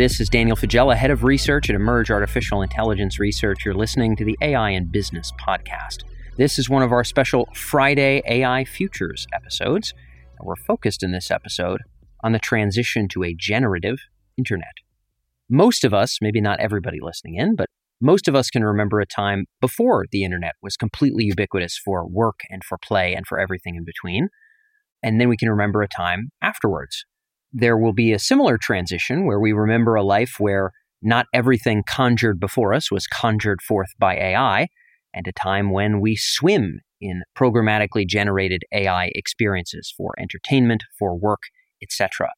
This is Daniel Faggella, head of research at Emerj Artificial Intelligence Research. You're listening to the AI in Business podcast. This is one of our special Friday AI Futures episodes. And we're focused in this episode on the transition to a generative internet. Most of us, maybe not everybody listening in, but most of us can remember a time before the internet was completely ubiquitous for work and for play and for everything in between. And then we can remember a time afterwards there will be a similar transition where we remember a life where not everything conjured before us was conjured forth by AI, and a time when we swim in programmatically generated AI experiences for entertainment, for work, etc.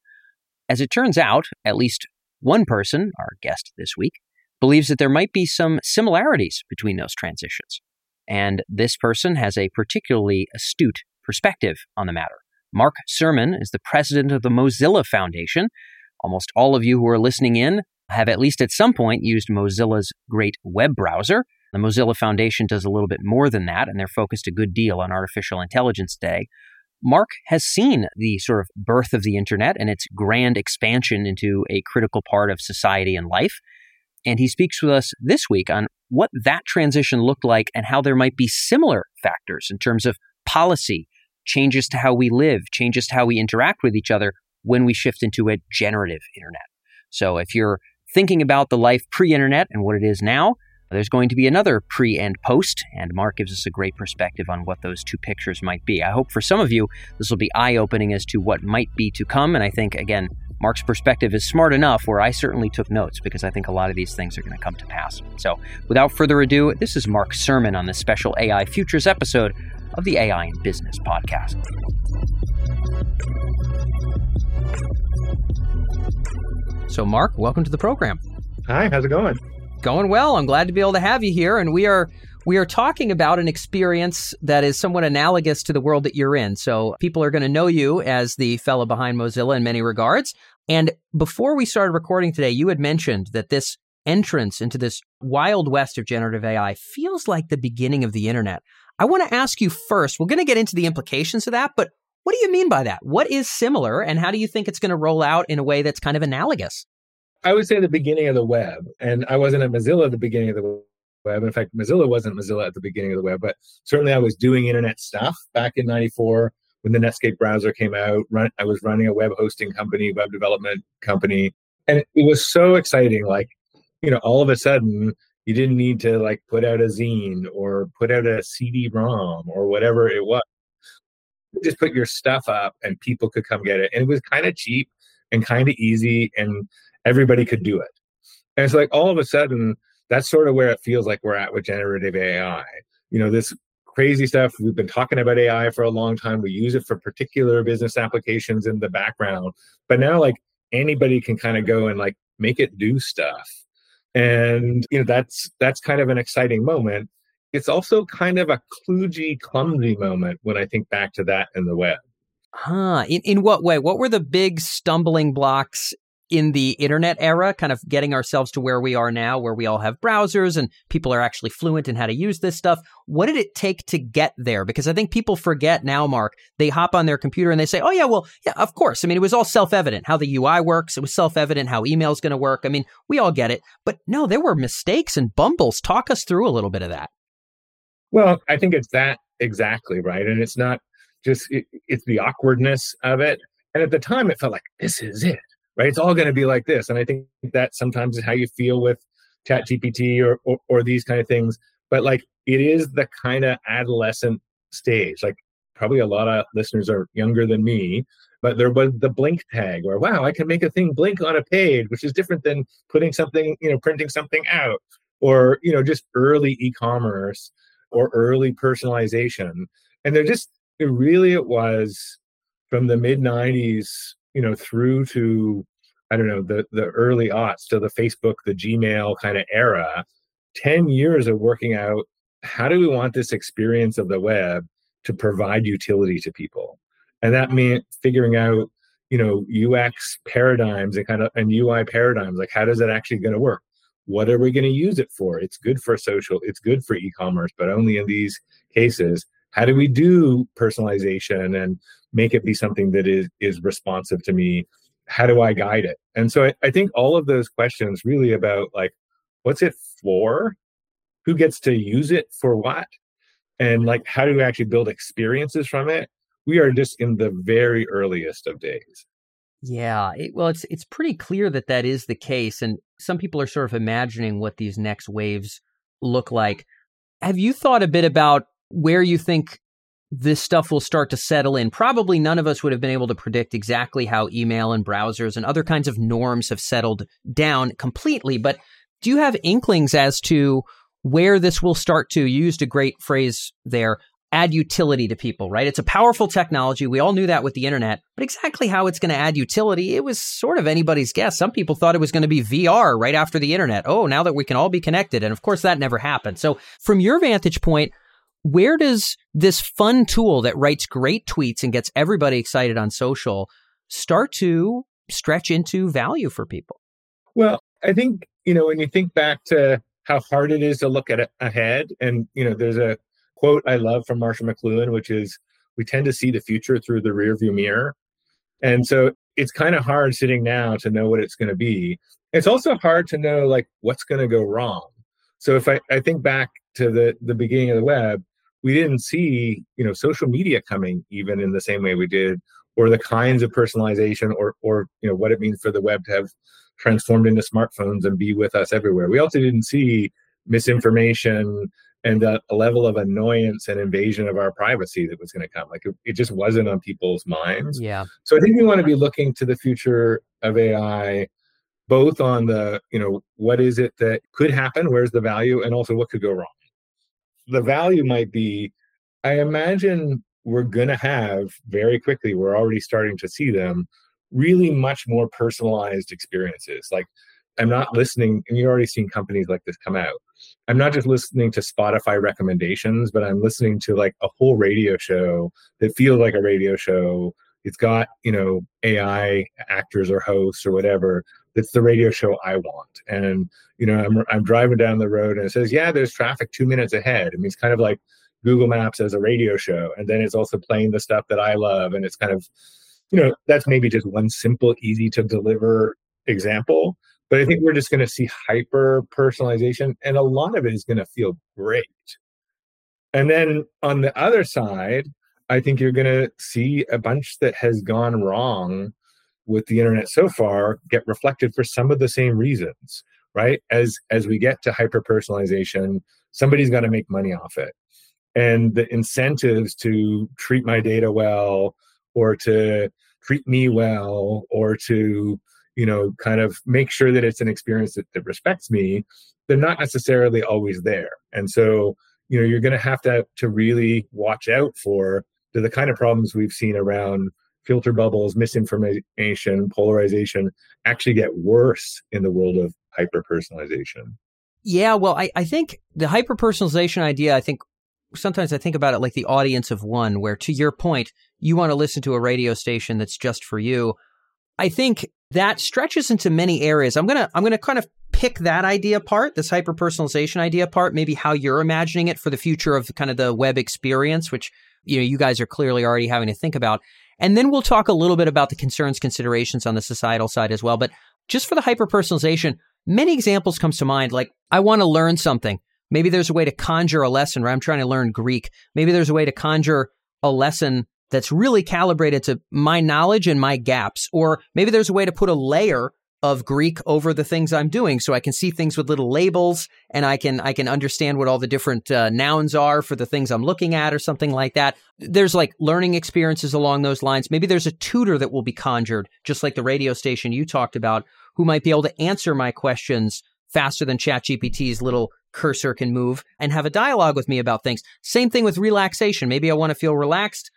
As it turns out, at least one person, our guest this week, believes that there might be some similarities between those transitions. And this person has a particularly astute perspective on the matter. Mark Surman is the president of the Mozilla Foundation. Almost all of you who are listening in have at least at some point used Mozilla's great web browser. The Mozilla Foundation does a little bit more than that, and they're focused a good deal on artificial intelligence today. Mark has seen the sort of birth of the internet and its grand expansion into a critical part of society and life. And he speaks with us this week on what that transition looked like and how there might be similar factors in terms of policy changes to how we live, changes to how we interact with each other when we shift into a generative internet. So if you're thinking about the life pre internet and what it is now, there's going to be another pre and post, and Mark gives us a great perspective on what those two pictures might be. I hope for some of you this will be eye opening as to what might be to come. And I think, again, Mark's perspective is smart enough where I certainly took notes because I think a lot of these things are going to come to pass. So, without further ado, this is Mark Surman on this special AI Futures episode of the AI in Business podcast. So, Mark, welcome to the program. Hi, how's it going? Going well. I'm glad to be able to have you here, and we are we are talking about an experience that is somewhat analogous to the world that you're in. So, people are going to know you as the fellow behind Mozilla in many regards. And before we started recording today, you had mentioned that this entrance into this wild west of generative AI feels like the beginning of the internet. I want to ask you first, we're going to get into the implications of that, but what do you mean by that? What is similar and how do you think it's going to roll out in a way that's kind of analogous? I would say the beginning of the web. And I wasn't at Mozilla at the beginning of the web. In fact, Mozilla wasn't Mozilla at the beginning of the web, but certainly I was doing internet stuff back in 94 when the Netscape browser came out. Run, I was running a web hosting company, web development company. And it was so exciting. Like, you know, all of a sudden you didn't need to like put out a zine or put out a CD-ROM or whatever it was. just put your stuff up and people could come get it. And it was kind of cheap and kind of easy and everybody could do it. And it's like all of a sudden, that's sort of where it feels like we're at with generative AI. You know, this crazy stuff. We've been talking about AI for a long time. We use it for particular business applications in the background. But now like anybody can kind of go and like make it do stuff and you know that's that's kind of an exciting moment it's also kind of a kludgy clumsy moment when i think back to that in the web huh in, in what way what were the big stumbling blocks in the internet era, kind of getting ourselves to where we are now, where we all have browsers and people are actually fluent in how to use this stuff. What did it take to get there? Because I think people forget now, Mark, they hop on their computer and they say, oh, yeah, well, yeah, of course. I mean, it was all self evident how the UI works. It was self evident how email is going to work. I mean, we all get it. But no, there were mistakes and bumbles. Talk us through a little bit of that. Well, I think it's that exactly, right? And it's not just, it, it's the awkwardness of it. And at the time, it felt like, this is it right? It's all going to be like this. And I think that sometimes is how you feel with chat GPT or, or, or these kind of things. But like it is the kind of adolescent stage. Like probably a lot of listeners are younger than me, but there was the blink tag where, wow, I can make a thing blink on a page, which is different than putting something, you know, printing something out or, you know, just early e-commerce or early personalization. And they're just, it really, it was from the mid 90s you know through to i don't know the the early aughts to the facebook the gmail kind of era 10 years of working out how do we want this experience of the web to provide utility to people? And that mm-hmm. meant figuring out you know ux paradigms and kind of and ui paradigms like how does that actually going to work? What are we going to use it for? It's good for social it's good for e-commerce but only in these cases how do we do personalization and make it be something that is is responsive to me how do I guide it? And so I, I think all of those questions really about like, what's it for? Who gets to use it for what? And like, how do we actually build experiences from it? We are just in the very earliest of days. Yeah, it, well, it's it's pretty clear that that is the case, and some people are sort of imagining what these next waves look like. Have you thought a bit about where you think this stuff will start to settle in. Probably none of us would have been able to predict exactly how email and browsers and other kinds of norms have settled down completely. But do you have inklings as to where this will start to, you used a great phrase there, add utility to people, right? It's a powerful technology. We all knew that with the internet, but exactly how it's going to add utility, it was sort of anybody's guess. Some people thought it was going to be VR right after the internet. Oh, now that we can all be connected. And of course, that never happened. So from your vantage point, where does this fun tool that writes great tweets and gets everybody excited on social start to stretch into value for people? Well, I think, you know, when you think back to how hard it is to look at ahead, and, you know, there's a quote I love from Marshall McLuhan, which is, we tend to see the future through the rearview mirror. And so it's kind of hard sitting now to know what it's going to be. It's also hard to know like what's going to go wrong. So if I, I think back to the the beginning of the web, we didn't see you know social media coming even in the same way we did or the kinds of personalization or or you know what it means for the web to have transformed into smartphones and be with us everywhere. We also didn't see misinformation and a, a level of annoyance and invasion of our privacy that was going to come. Like it, it just wasn't on people's minds. Yeah. So i think we want to be looking to the future of ai both on the you know what is it that could happen where's the value and also what could go wrong the value might be i imagine we're going to have very quickly we're already starting to see them really much more personalized experiences. Like i'm not listening and you've already seen companies like this come out. I'm not just listening to spotify recommendations but i'm listening to like a whole radio show that feels like a radio show. It's got you know ai actors or hosts or whatever it's the radio show I want. And you know, I'm I'm driving down the road and it says, yeah, there's traffic two minutes ahead. I mean, it's kind of like Google Maps as a radio show, and then it's also playing the stuff that I love, and it's kind of, you know, that's maybe just one simple, easy to deliver example. But I think we're just going to see hyper personalization, and a lot of it is going to feel great. And then on the other side, I think you're going to see a bunch that has gone wrong with the internet so far get reflected for some of the same reasons right? As as we get to hyper personalization somebody's got to make money off it. And the incentives to treat my data well or to treat me well or to you know kind of make sure that it's an experience that, that respects me they're not necessarily always there. And so you know you're going to have to to really watch out for the, the kind of problems we've seen around filter bubbles, misinformation, polarization actually get worse in the world of hyper personalization. Yeah, well, I, I think the hyper personalization idea, I think sometimes I think about it like the audience of one, where to your point, you want to listen to a radio station that's just for you. I think that stretches into many areas. I'm gonna I'm gonna kind of pick that idea apart, this hyper personalization idea apart, maybe how you're imagining it for the future of kind of the web experience, which you know you guys are clearly already having to think about. And then we'll talk a little bit about the concerns, considerations on the societal side as well. But just for the hyper personalization, many examples comes to mind. Like I want to learn something. Maybe there's a way to conjure a lesson, or I'm trying to learn Greek. Maybe there's a way to conjure a lesson that's really calibrated to my knowledge and my gaps. Or maybe there's a way to put a layer of Greek over the things I'm doing, so I can see things with little labels, and I can I can understand what all the different uh, nouns are for the things I'm looking at, or something like that. There's like learning experiences along those lines. Maybe there's a tutor that will be conjured, just like the radio station you talked about, who might be able to answer my questions faster than ChatGPT's little cursor can move and have a dialogue with me about things. Same thing with relaxation. Maybe I want to feel relaxed.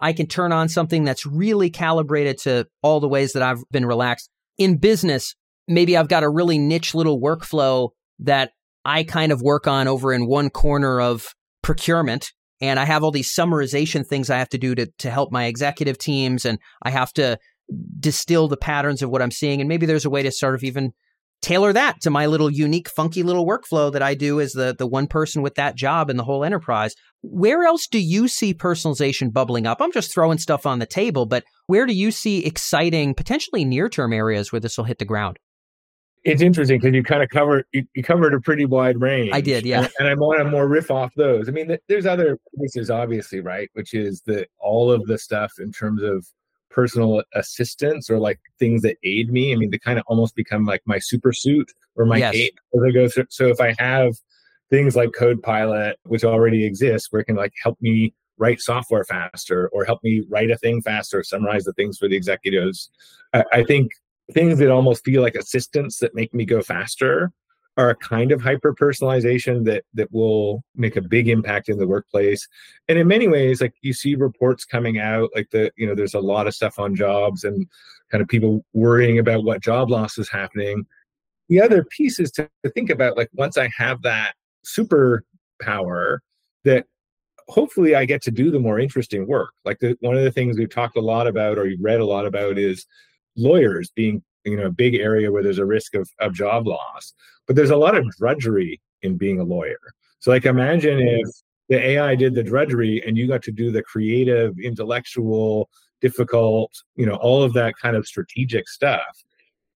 I can turn on something that's really calibrated to all the ways that I've been relaxed in business, maybe I've got a really niche little workflow that I kind of work on over in one corner of procurement. And I have all these summarization things I have to do to, to help my executive teams. And I have to distill the patterns of what I'm seeing. And maybe there's a way to sort of even tailor that to my little unique, funky little workflow that I do as the, the one person with that job in the whole enterprise. Where else do you see personalization bubbling up? I'm just throwing stuff on the table, but where do you see exciting, potentially near term areas where this will hit the ground? It's interesting because you kind of covered you, you, covered a pretty wide range. I did, yeah. And, and I want to more riff off those. I mean, there's other places, obviously, right? Which is the all of the stuff in terms of personal assistants or like things that aid me. I mean, they kind of almost become like my super suit or my yes. aid as I go through. So if I have things like Code Pilot, which already exists, where it can like help me write software faster or help me write a thing faster, summarize the things for the executives. I, I think things that almost feel like assistants that make me go faster are a kind of hyper personalization that that will make a big impact in the workplace. And in many ways like you see reports coming out like the you know there's a lot of stuff on jobs and kind of people worrying about what job loss is happening. The other piece is to, to think about like once i have that superpower that hopefully i get to do the more interesting work. Like the, one of the things we've talked a lot about or you've read a lot about is lawyers being you know a big area where there's a risk of, of job loss but there's a lot of drudgery in being a lawyer. So like imagine if the ai did the drudgery and you got to do the creative intellectual difficult you know all of that kind of strategic stuff.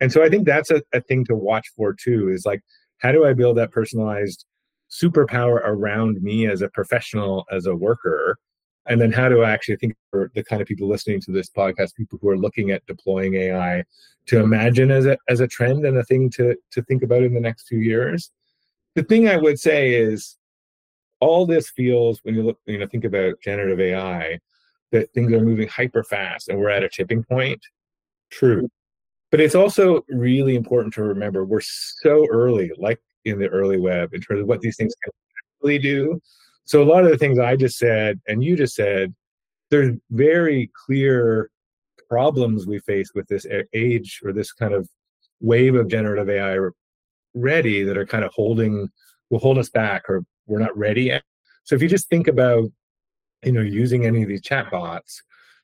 And so i think that's a, a thing to watch for too is like how do i build that personalized superpower around me as a professional as a worker and then how do I actually think for the kind of people listening to this podcast, people who are looking at deploying AI to imagine as a as a trend and a thing to to think about in the next few years? The thing I would say is all this feels when you look, you know, think about generative AI, that things are moving hyper fast and we're at a tipping point. True. But it's also really important to remember we're so early, like in the early web, in terms of what these things can really do so a lot of the things I just said and you just said, there's very clear problems we face with this age or this kind of wave of generative AI ready that are kind of holding will hold us back or we're not ready yet. So if you just think about you know using any of these chatbots,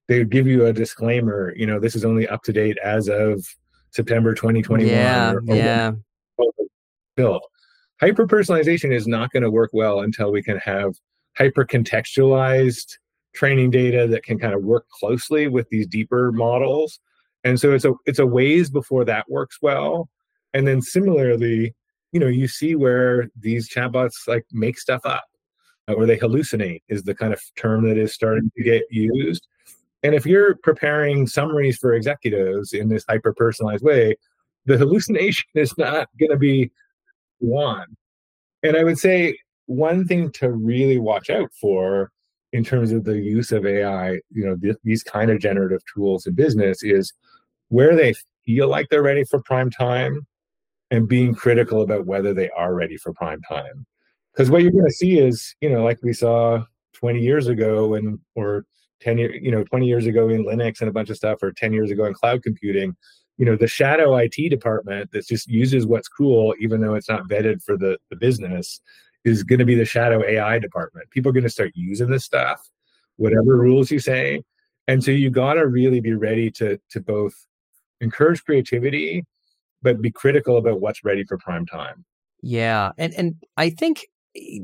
they would give you a disclaimer. You know, this is only up to date as of September 2021. Yeah, or, or yeah. Built hyper personalization is not going to work well until we can have hyper contextualized training data that can kind of work closely with these deeper models. And so it's a it's a ways before that works well. And then similarly you know you see where these chatbots like make stuff up uh, or they hallucinate is the kind of term that is starting to get used. And if you're preparing summaries for executives in this hyper personalized way the hallucination is not going to be one. And I would say one thing to really watch out for in terms of the use of AI, you know, th- these kind of generative tools in business is where they feel like they're ready for prime time and being critical about whether they are ready for prime time. Because what you're going to see is, you know, like we saw 20 years ago and or 10 years, you know, 20 years ago in Linux and a bunch of stuff, or 10 years ago in cloud computing, you know the shadow IT department that just uses what's cool, even though it's not vetted for the the business, is going to be the shadow AI department. People are going to start using this stuff, whatever rules you say, and so you got to really be ready to to both encourage creativity, but be critical about what's ready for prime time. Yeah, and and I think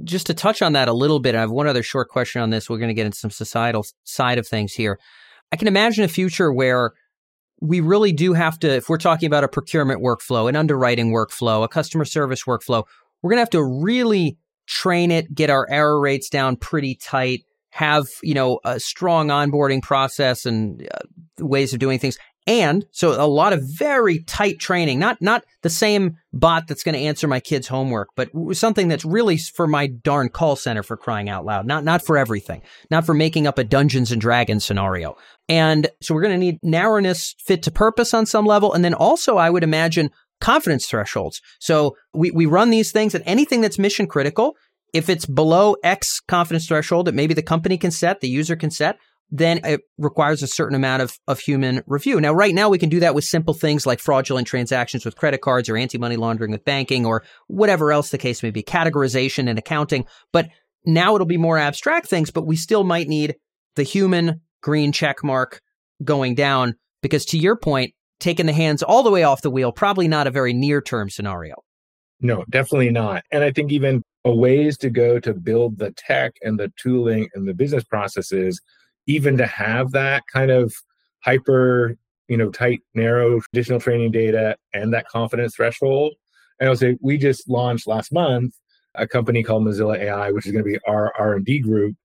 just to touch on that a little bit, I have one other short question on this. We're going to get into some societal side of things here. I can imagine a future where we really do have to, if we're talking about a procurement workflow, an underwriting workflow, a customer service workflow, we're going to have to really train it, get our error rates down pretty tight, have, you know, a strong onboarding process and uh, ways of doing things. And so a lot of very tight training, not not the same bot that's going to answer my kids' homework, but something that's really for my darn call center for crying out loud. Not not for everything. Not for making up a Dungeons and Dragons scenario. And so we're going to need narrowness fit to purpose on some level and then also I would imagine confidence thresholds. So we we run these things and anything that's mission critical, if it's below X confidence threshold that maybe the company can set, the user can set, then it requires a certain amount of, of human review. Now, right now, we can do that with simple things like fraudulent transactions with credit cards or anti money laundering with banking or whatever else the case may be, categorization and accounting. But now it'll be more abstract things, but we still might need the human green check mark going down because to your point, taking the hands all the way off the wheel, probably not a very near term scenario. No, definitely not. And I think even a ways to go to build the tech and the tooling and the business processes, even to have that kind of hyper, you know, tight, narrow traditional training data and that confidence threshold. And I'll say we just launched last month a company called Mozilla AI, which is going to be our R and D group,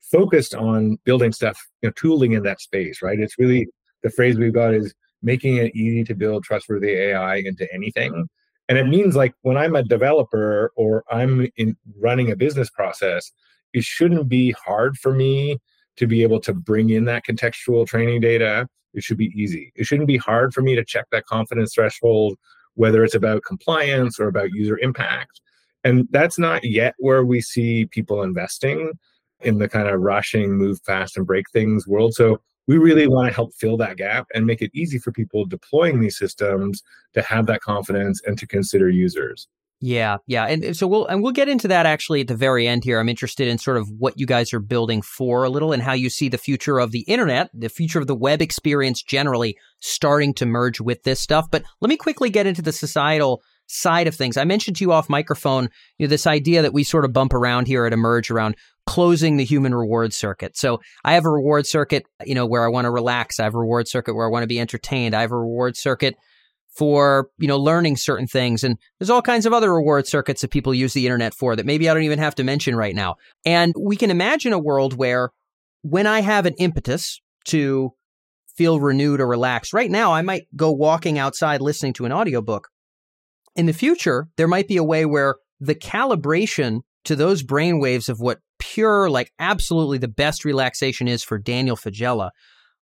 focused on building stuff, you know, tooling in that space. Right? It's really the phrase we've got is making it easy to build trustworthy AI into anything. And it means like when I'm a developer or I'm in running a business process, it shouldn't be hard for me to be able to bring in that contextual training data. It should be easy. It shouldn't be hard for me to check that confidence threshold, whether it's about compliance or about user impact. And that's not yet where we see people investing in the kind of rushing, move fast and break things world. So we really want to help fill that gap and make it easy for people deploying these systems to have that confidence and to consider users. Yeah, yeah, and uh, so we'll and we'll get into that actually at the very end here. I'm interested in sort of what you guys are building for a little and how you see the future of the internet, the future of the web experience generally starting to merge with this stuff. But let me quickly get into the societal side of things. I mentioned to you off microphone, you know, this idea that we sort of bump around here at Emerj around closing the human reward circuit. So I have a reward circuit, you know, where I want to relax. I have a reward circuit where I want to be entertained. I have a reward circuit for, you know, learning certain things. And there's all kinds of other reward circuits that people use the internet for that maybe I don't even have to mention right now. And we can imagine a world where when I have an impetus to feel renewed or relaxed, right now I might go walking outside listening to an audiobook. In the future, there might be a way where the calibration to those brain waves of what pure, like absolutely the best relaxation is for Daniel Faggella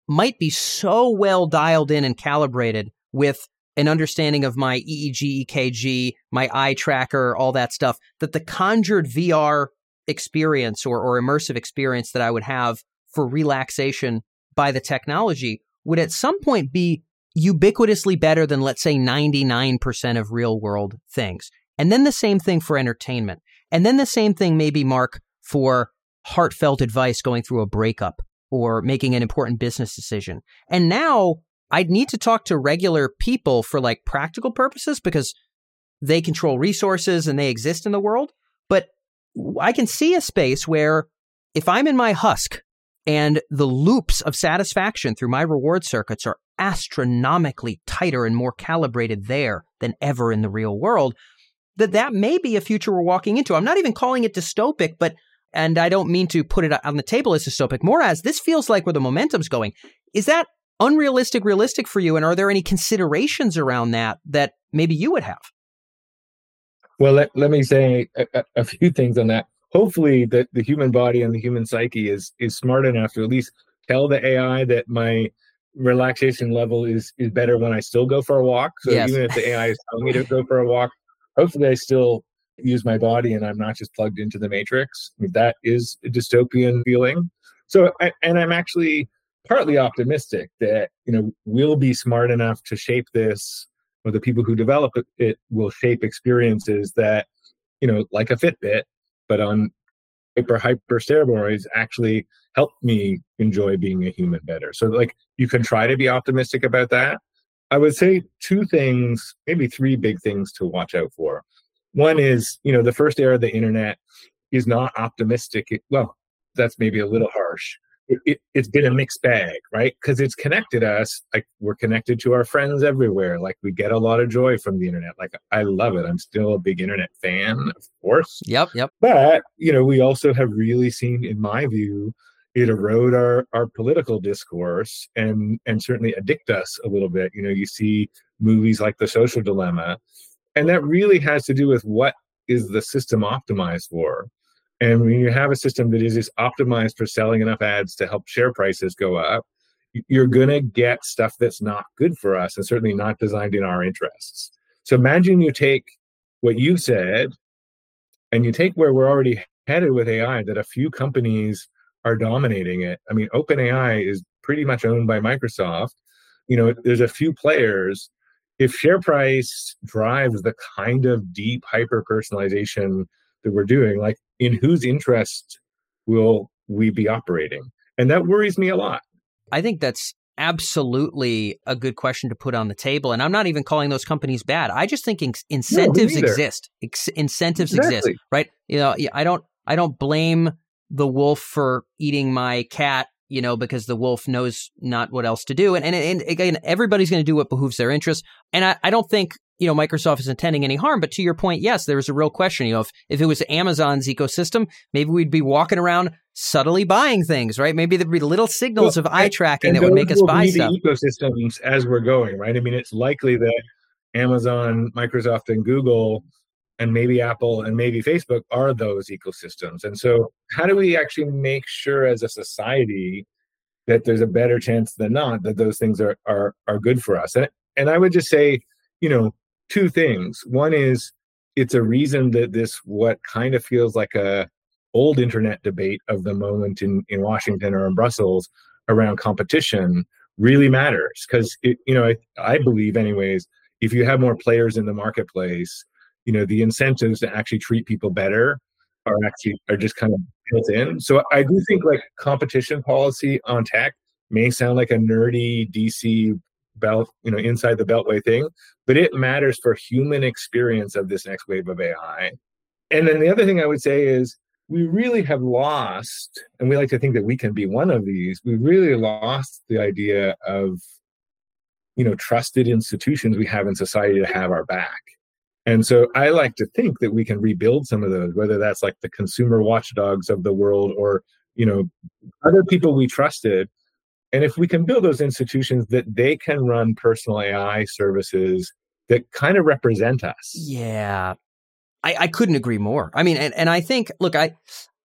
might be so well dialed in and calibrated with an understanding of my EEG, EKG, my eye tracker, all that stuff, that the conjured VR experience or, or immersive experience that I would have for relaxation by the technology would at some point be ubiquitously better than, let's say, 99% of real world things. And then the same thing for entertainment. And then the same thing, maybe, Mark, for heartfelt advice going through a breakup or making an important business decision. And now I'd need to talk to regular people for like practical purposes because they control resources and they exist in the world. But I can see a space where if I'm in my husk and the loops of satisfaction through my reward circuits are astronomically tighter and more calibrated there than ever in the real world, that that may be a future we're walking into. I'm not even calling it dystopic, but and I don't mean to put it on the table as dystopic, more as this feels like where the momentum's going. Is that unrealistic realistic for you? And are there any considerations around that that maybe you would have? Well, let, let me say a, a few things on that. Hopefully, that the human body and the human psyche is is smart enough to at least tell the AI that my relaxation level is is better when I still go for a walk. So yes. even if the AI is telling me to go for a walk, hopefully I still use my body and I'm not just plugged into the matrix. I mean, that is a dystopian feeling. So, and I'm actually partly optimistic that you know we'll be smart enough to shape this, or the people who develop it, will shape experiences that you know, like a Fitbit, but on hyper hyper steroids, actually help me enjoy being a human better. So, like, you can try to be optimistic about that. I would say two things, maybe three big things to watch out for. One is, you know, the first era of the internet is not optimistic. Well, that's maybe a little harsh. It, it, has been a mixed bag, right? Because it's connected us. Like we're connected to our friends everywhere. Like we get a lot of joy from the internet. Like I love it. I'm still a big internet fan, of course. Yep, yep. But you know, we also have really seen, in my view, it erode our, our political discourse and and certainly addict us a little bit. You know, you see movies like The Social Dilemma and that really has to do with what is the system optimized for. And when you have a system that is just optimized for selling enough ads to help share prices go up, you're going to get stuff that's not good for us and certainly not designed in our interests. So imagine you take what you said and you take where we're already headed with AI, that a few companies are dominating it. I mean, OpenAI is pretty much owned by Microsoft. You know, there's a few players if share price drives the kind of deep hyper personalization that we're doing, like in whose interest will we be operating? And that worries me a lot. I think that's absolutely a good question to put on the table. And I'm not even calling those companies bad. I just think in- incentives no, exist. Ex- incentives exactly. exist, right? You know, I don't, I don't blame the wolf for eating my cat, you know, because the wolf knows not what else to do. And, and, and again, everybody's going to do what behooves their interests. And I, I don't think you know, Microsoft is intending any harm. But to your point, yes, there's a real question. You know, if, if it was Amazon's ecosystem, maybe we'd be walking around subtly buying things, right? Maybe there'd be little signals well, of eye tracking that would make us buy stuff. ecosystems as we're going, right? I mean, it's likely that Amazon, Microsoft, and Google, and maybe Apple and maybe Facebook are those ecosystems. And so, how do we actually make sure as a society that there's a better chance than not that those things are are are good for us? And and I would just say, you know, two things. One is it's a reason that this what kind of feels like a old internet debate of the moment in, in Washington or in Brussels around competition really matters because you know I, I believe anyways if you have more players in the marketplace you know the incentives to actually treat people better are actually are just kind of built in so i do think like competition policy on tech may sound like a nerdy dc belt, you know, inside the beltway thing, but it matters for human experience of this next wave of AI. And then the other thing I would say is we really have lost, and we like to think that we can be one of these, we really lost the idea of, you know, trusted institutions we have in society to have our back. And so I like to think that we can rebuild some of those, whether that's like the consumer watchdogs of the world or, you know, other people we trusted and if we can build those institutions that they can run personal AI services that kind of represent us. Yeah. I, I couldn't agree more. I mean, and, and I think, look, I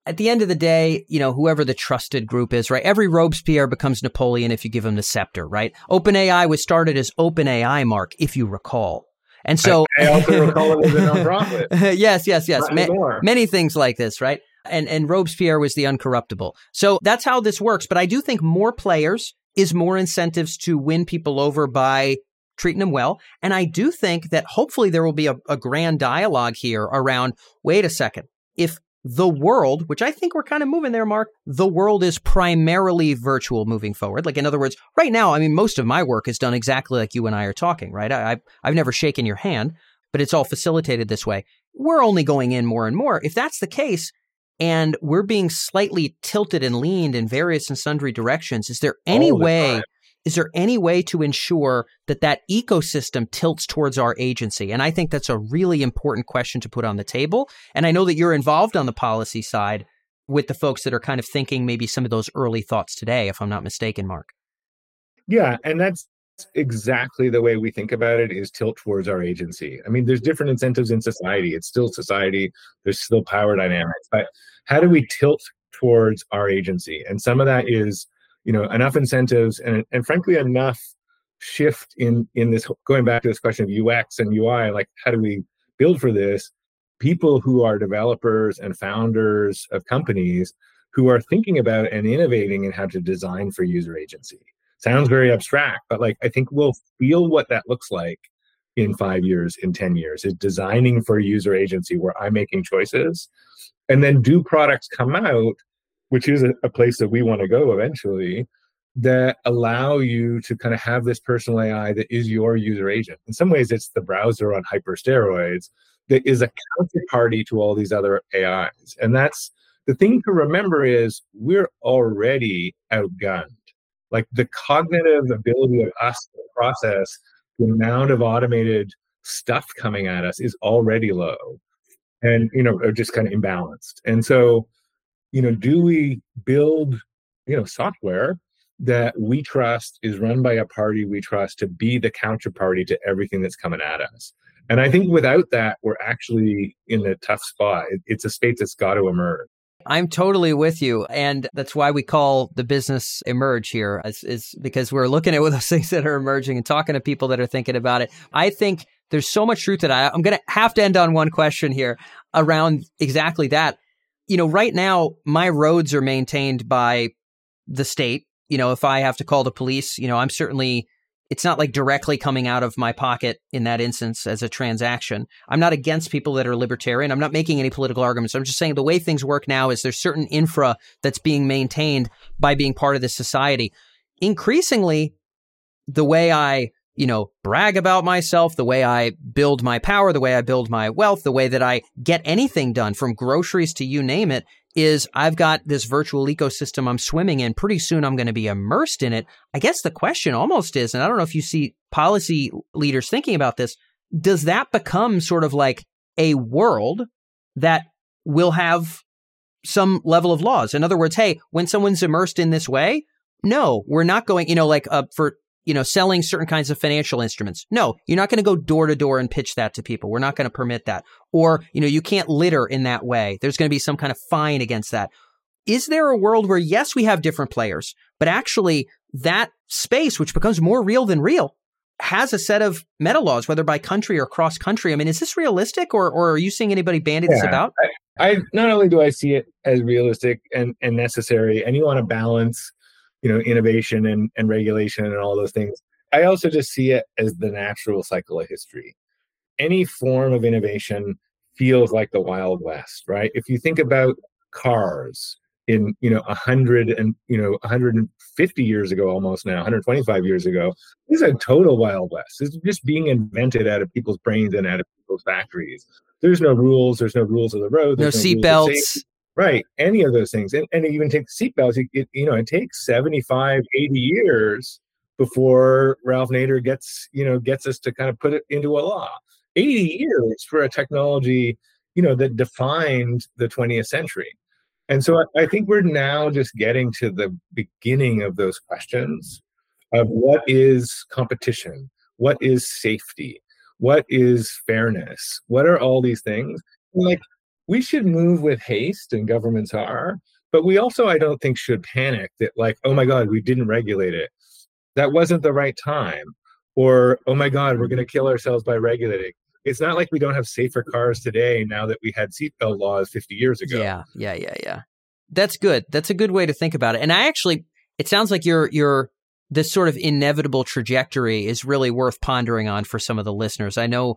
at the end of the day, you know, whoever the trusted group is, right? Every Robespierre becomes Napoleon if you give him the scepter, right? OpenAI was started as OpenAI, Mark, if you recall. And so I, I also recall it as a nonprofit. yes, yes, yes. Ma- many things like this, right? And, and Robespierre was the uncorruptible. So that's how this works. But I do think more players is more incentives to win people over by treating them well. And I do think that hopefully there will be a, a grand dialogue here around wait a second. If the world, which I think we're kind of moving there, Mark, the world is primarily virtual moving forward. Like, in other words, right now, I mean, most of my work is done exactly like you and I are talking, right? I, I've never shaken your hand, but it's all facilitated this way. We're only going in more and more. If that's the case, and we're being slightly tilted and leaned in various and sundry directions. Is there any way? Is there any way to ensure that that ecosystem tilts towards our agency? And I think that's a really important question to put on the table. And I know that you're involved on the policy side with the folks that are kind of thinking maybe some of those early thoughts today, if I'm not mistaken, Mark. Yeah, and that's exactly the way we think about it is tilt towards our agency. I mean, there's different incentives in society. It's still society. There's still power dynamics, but how do we tilt towards our agency? And some of that is, you know, enough incentives and and frankly enough shift in in this going back to this question of UX and UI. Like, how do we build for this? People who are developers and founders of companies who are thinking about and innovating in how to design for user agency sounds very abstract, but like I think we'll feel what that looks like in five years, in 10 years, is designing for user agency where I'm making choices. And then do products come out, which is a, a place that we want to go eventually, that allow you to kind of have this personal AI that is your user agent. In some ways, it's the browser on hyper steroids that is a counterparty to all these other AIs. And that's the thing to remember is we're already outgunned like the cognitive ability of us to process the amount of automated stuff coming at us is already low and you know just kind of imbalanced. And so you know do we build you know software that we trust is run by a party we trust to be the counterparty to everything that's coming at us? And i think without that we're actually in a tough spot. It's a state that's got to emerge I'm totally with you. And that's why we call the business Emerj here is, is because we're looking at those things that are emerging and talking to people that are thinking about it. I think there's so much truth that I, I'm going to have to end on one question here around exactly that. You know, right now, my roads are maintained by the state. You know, if I have to call the police, you know, I'm certainly it's not like directly coming out of my pocket in that instance as a transaction. I'm not against people that are libertarian. I'm not making any political arguments. I'm just saying the way things work now is there's certain infra that's being maintained by being part of this society. Increasingly, the way I, you know, brag about myself, the way I build my power, the way I build my wealth, the way that I get anything done from groceries to you name it is I've got this virtual ecosystem I'm swimming in. Pretty soon I'm going to be immersed in it. I guess the question almost is, and I don't know if you see policy leaders thinking about this, does that become sort of like a world that will have some level of laws? In other words, hey, when someone's immersed in this way, no, we're not going, you know, like uh, for you know, selling certain kinds of financial instruments. No, you're not going to go door to door and pitch that to people. We're not going to permit that. Or, you know, you can't litter in that way. There's going to be some kind of fine against that. Is there a world where, yes, we have different players, but actually that space, which becomes more real than real, has a set of meta laws, whether by country or cross country. I mean, is this realistic or, or are you seeing anybody bandy yeah, this about? I, I not only do I see it as realistic and, and necessary, and you want to balance you know innovation and, and regulation and all those things. I also just see it as the natural cycle of history. Any form of innovation feels like the wild west right? If you think about cars in you know 100 and you know 150 years ago almost now 125 years ago this is a total wild west. It's just being invented out of people's brains and out of people's factories. There's no rules. There's no rules of the road. No, no seatbelts Right. Any of those things. And, and even take the seatbelts, it, it, you know, it takes 75, 80 years before Ralph Nader gets, you know, gets us to kind of put it into a law. 80 years for a technology, you know, that defined the 20th century. And so I, I think we're now just getting to the beginning of those questions of what is competition? What is safety? What is fairness? What are all these things? like we should move with haste, and governments are. But we also, I don't think, should panic that, like, oh my God, we didn't regulate it. That wasn't the right time. Or, oh my God, we're going to kill ourselves by regulating. It's not like we don't have safer cars today now that we had seatbelt laws 50 years ago. Yeah, yeah, yeah, yeah. That's good. That's a good way to think about it. And I actually, it sounds like you're, you're, this sort of inevitable trajectory is really worth pondering on for some of the listeners. I know.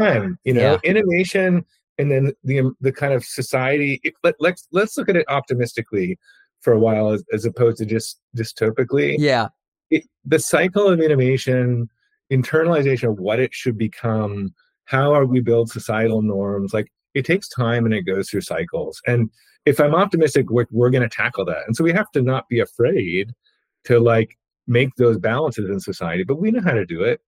Time, you know, yeah. innovation and then the the kind of society let, let's let's look at it optimistically for a while as, as opposed to just dystopically. Yeah. It, the cycle of innovation internalization of what it should become how are we build societal norms like it takes time and it goes through cycles. And if i'm optimistic we're, we're going to tackle that. And so we have to not be afraid to like make those balances in society but we know how to do it.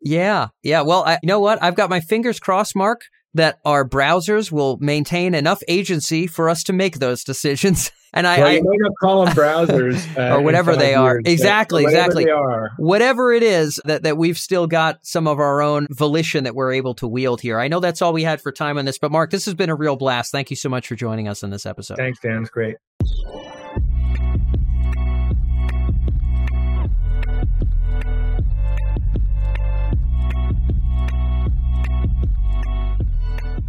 Yeah. Yeah. Well I, you know what? I've got my fingers crossed mark that our browsers will maintain enough agency for us to make those decisions. And I, well, you might not call them browsers uh, or whatever they are. Years, exactly, whatever exactly. They are. Whatever it is that, that we've still got some of our own volition that we're able to wield here. I know that's all we had for time on this, but Mark, this has been a real blast. Thank you so much for joining us in this episode. Thanks, Dan. It's great.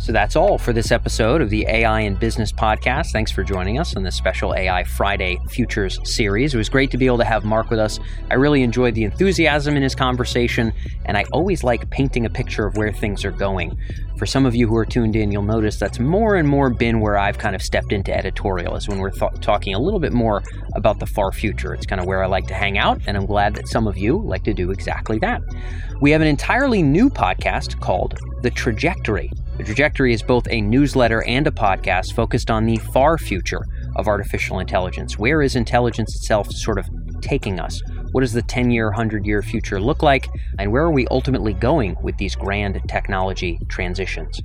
So that's all for this episode of the AI and Business Podcast. Thanks for joining us on this special AI Friday Futures series. It was great to be able to have Mark with us. I really enjoyed the enthusiasm in his conversation, and I always like painting a picture of where things are going. For some of you who are tuned in, you'll notice that's more and more been where I've kind of stepped into editorial, is when we're th- talking a little bit more about the far future. It's kind of where I like to hang out, and I'm glad that some of you like to do exactly that. We have an entirely new podcast called The Trajectory. The Trajectory is both a newsletter and a podcast focused on the far future of artificial intelligence. Where is intelligence itself sort of taking us? What does the 10 year, 100 year future look like? And where are we ultimately going with these grand technology transitions?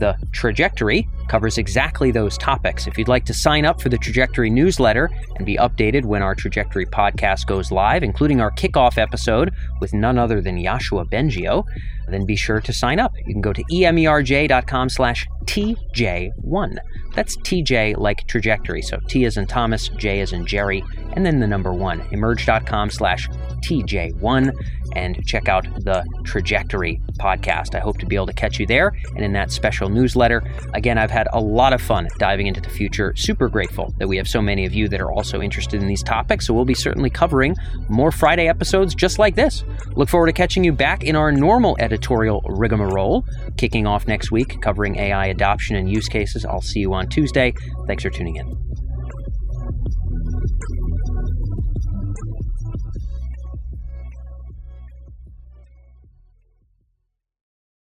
The Trajectory covers exactly those topics. If you'd like to sign up for the Trajectory newsletter and be updated when our Trajectory podcast goes live, including our kickoff episode with none other than Yoshua Bengio, then be sure to sign up. You can go to emerj.com slash TJ1. That's TJ like trajectory. So T is in Thomas, J is in Jerry, and then the number one. Emerj.com slash TJ1 and check out the Trajectory podcast. I hope to be able to catch you there and in that special newsletter. Again, I've had a lot of fun diving into the future. Super grateful that we have so many of you that are also interested in these topics. So we'll be certainly covering more Friday episodes just like this. Look forward to catching you back in our normal editorial rigmarole, kicking off next week covering AI adoption and use cases. I'll see you on Tuesday. Thanks for tuning in.